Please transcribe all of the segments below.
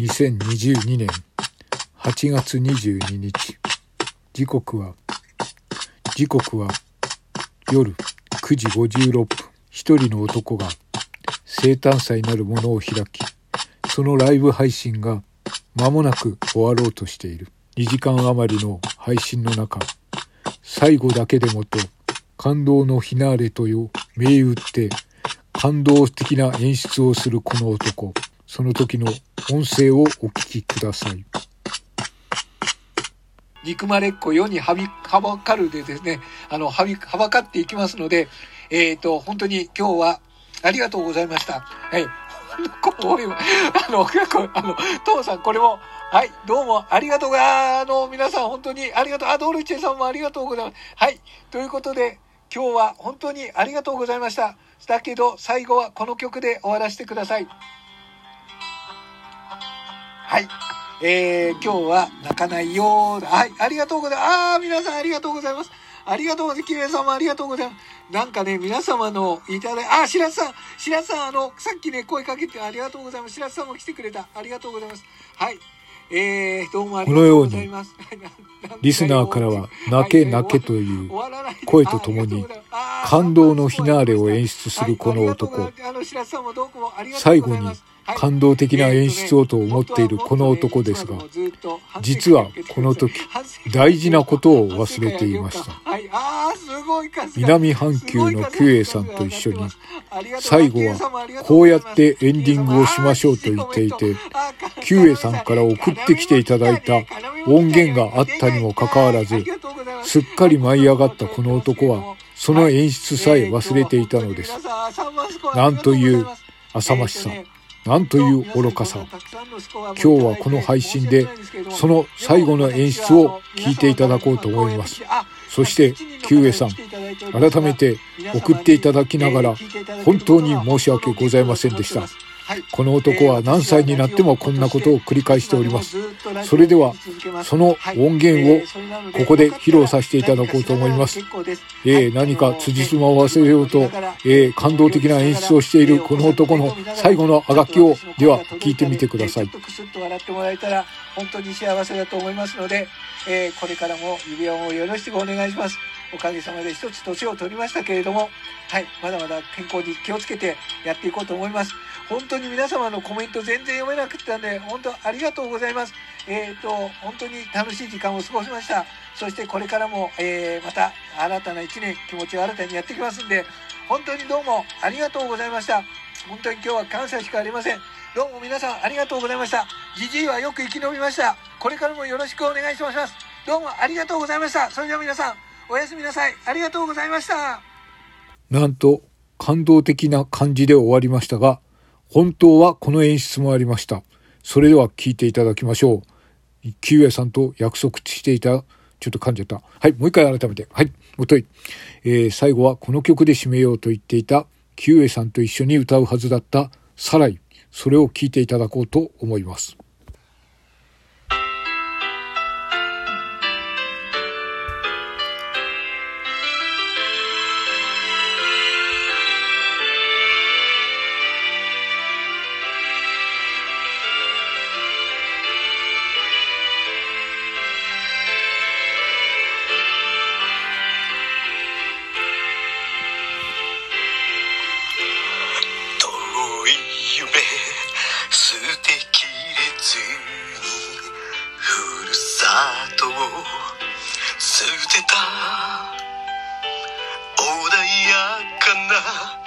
2022年8月22日時刻は時刻は夜9時56分一人の男が生誕祭なるものを開きそのライブ配信が間もなく終わろうとしている。2時間余りの配信の中最後だけでもと感動のフィナーレという銘打って感動的な演出をするこの男。その時の音声をお聞きください。憎まれっ子世にはびはばかるでですねあのはびはばかっていきますのでえっ、ー、と本当に今日はありがとうございました。はい。あの、あの、父さん、これも、はい、どうもありがとうが、あの、皆さん本当にありがとう、あ、ドルチェさんもありがとうございます。はい、ということで、今日は本当にありがとうございました。だけど、最後はこの曲で終わらせてください。はい。えー、今日は泣かないよはい、ありがとうございます。あー、皆さんありがとうございます。ありがとうございます。キレイ様ありがとうございます。なんかね、皆様のいただい、あ、白洲さん、白洲さん、あの、さっきね、声かけてありがとうございます。白洲さんも来てくれた。ありがとうございます。はい。えー、どうもありがとうございます。このように、リスナーからは、泣け泣けという声とともに、感動のフィナーレを演出するこの男。最後に、感動的な演出をと思っているこの男ですが、実はこの時、大事なことを忘れていました。南半球のキュエさんと一緒に、最後はこうやってエンディングをしましょうと言っていて、キュエさんから送ってきていただいた音源があったにもかかわらず、すっかり舞い上がったこの男は、その演出さえ忘れていたのです。なんという浅ましさ。なんという愚かさ。今日はこの配信で、その最後の演出を聞いていただこうと思います。そして、キュウエさん、改めて送っていただきながら、本当に申し訳ございませんでした。この男は何歳になってもこんなことを繰り返しております。それでは、その音源をここで披露させていただこうと思います。えー、何か辻褄を忘れようと、えー、感動的な演出をしているこの男の最後のあがきを、では聞いてみてください。クスッと笑ってもらえたら本当に幸せだと思いますので、えー、これからも指輪をよろしくお願いします。おかげさまで一つ年を取りましたけれども、はい、まだまだ健康に気をつけてやっていこうと思います。本当に皆様のコメント全然読めなくてたんで、本当ありがとうございます。えっ、ー、と、本当に楽しい時間を過ごしました。そしてこれからも、えー、また新たな1年気持ちを新たにやってきますんで、本当にどうもありがとうございました。本当に今日は感謝しかありません。どうも皆さんありがとうございました。じじいはよく生き延びました。これからもよろしくお願いします。どうもありがとうございました。それでは皆さん、おやすみなさい。ありがとうございました。なんと、感動的な感じで終わりましたが、本当はこの演出もありました。それでは聞いていただきましょう。キウエさんと約束していた、ちょっと噛んじゃった。はい、もう一回改めて。はい、もとい。えー、最後はこの曲で締めようと言っていた、キウエさんと一緒に歌うはずだったサライ。それを聞いていただこうと思います。てれずにふるさとを捨てた穏やかな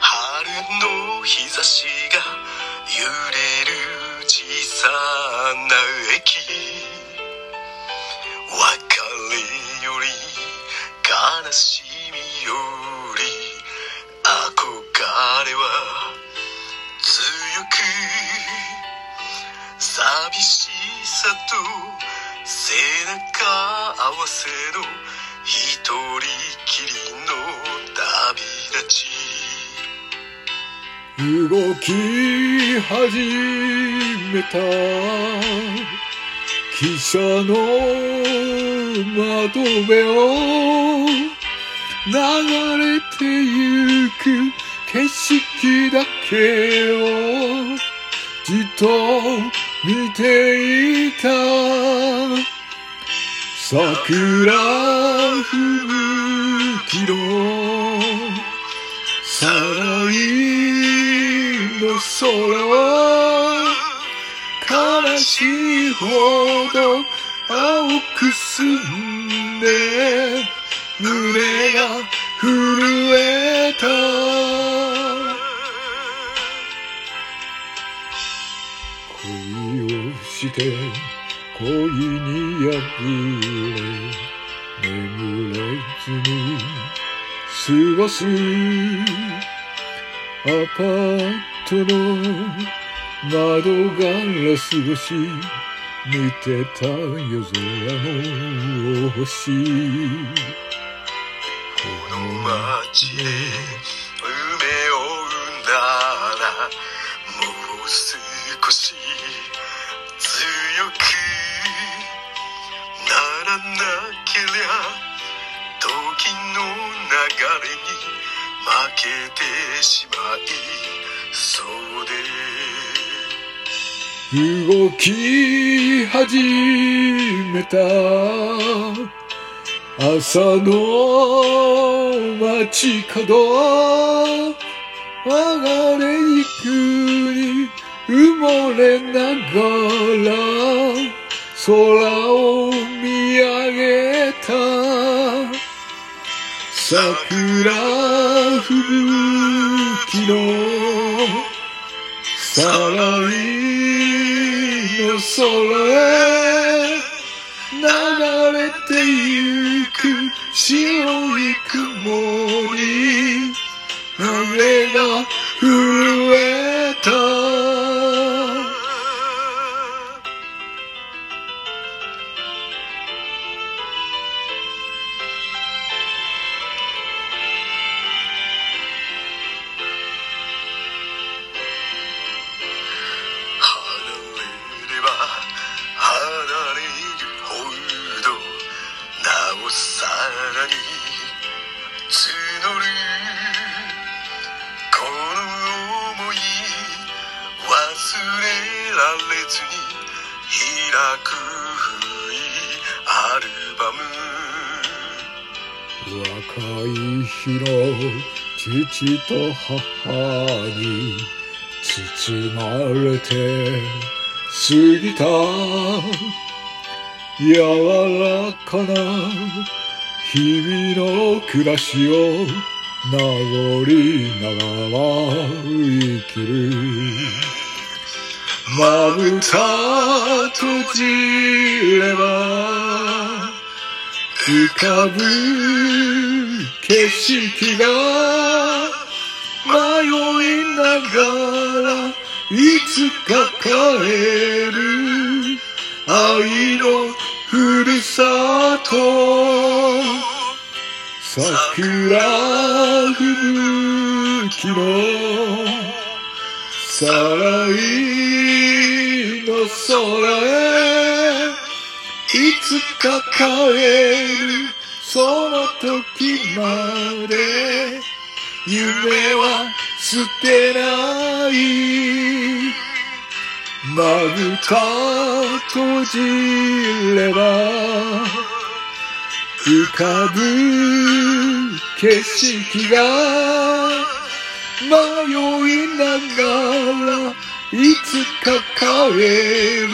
春の日差し背中合わせの一人きりの旅立ち。動き始めた汽車の窓辺を流れてゆく景色だけをじっと見ていた桜吹雪のさらいの空悲しいほど青く澄んで胸が震えたして恋に破れ眠れずに過ごすアパートの窓ガラス越し見てた夜空の星。この街へ夢を生んだらもう少し強くならなけりゃ時の流れに負けてしまいそうで動き始めた。朝の街角流れにく埋もれながら空を見上げた。桜吹雪のさらいの空へ流れてゆく白い雲。開く古いアルバム。若い日の父と母に包まれて過ぎた柔らかな日々の暮らしを名残ながら生きる。まぶた閉じれば浮かぶ景色が迷いながらいつか帰る愛のふるさと。桜吹雪のさらい空へいつか帰るその時まで夢は捨てない。まぶた閉じれば浮かぶ景色が迷いながらいつか帰る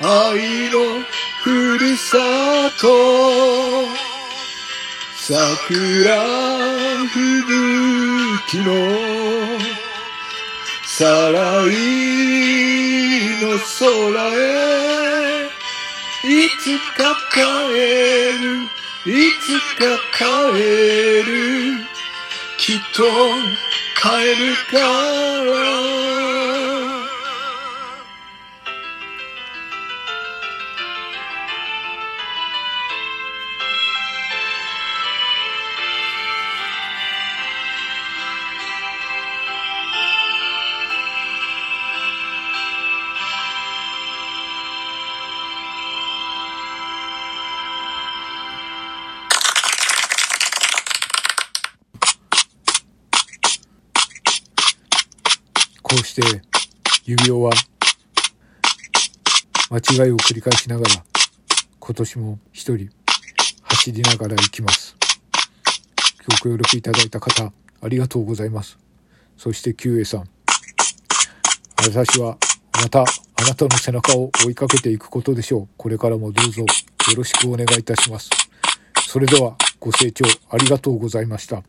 愛のふるさと桜吹雪のさらいの空へいつか帰るいつか帰るきっと帰るから。こうして指輪は間違いを繰り返しながら、今年も一人走りながら行きます。ご協力いただいた方、ありがとうございます。そして、キュウエさん。私は、また、あなたの背中を追いかけていくことでしょう。これからもどうぞ、よろしくお願いいたします。それでは、ご清聴ありがとうございました。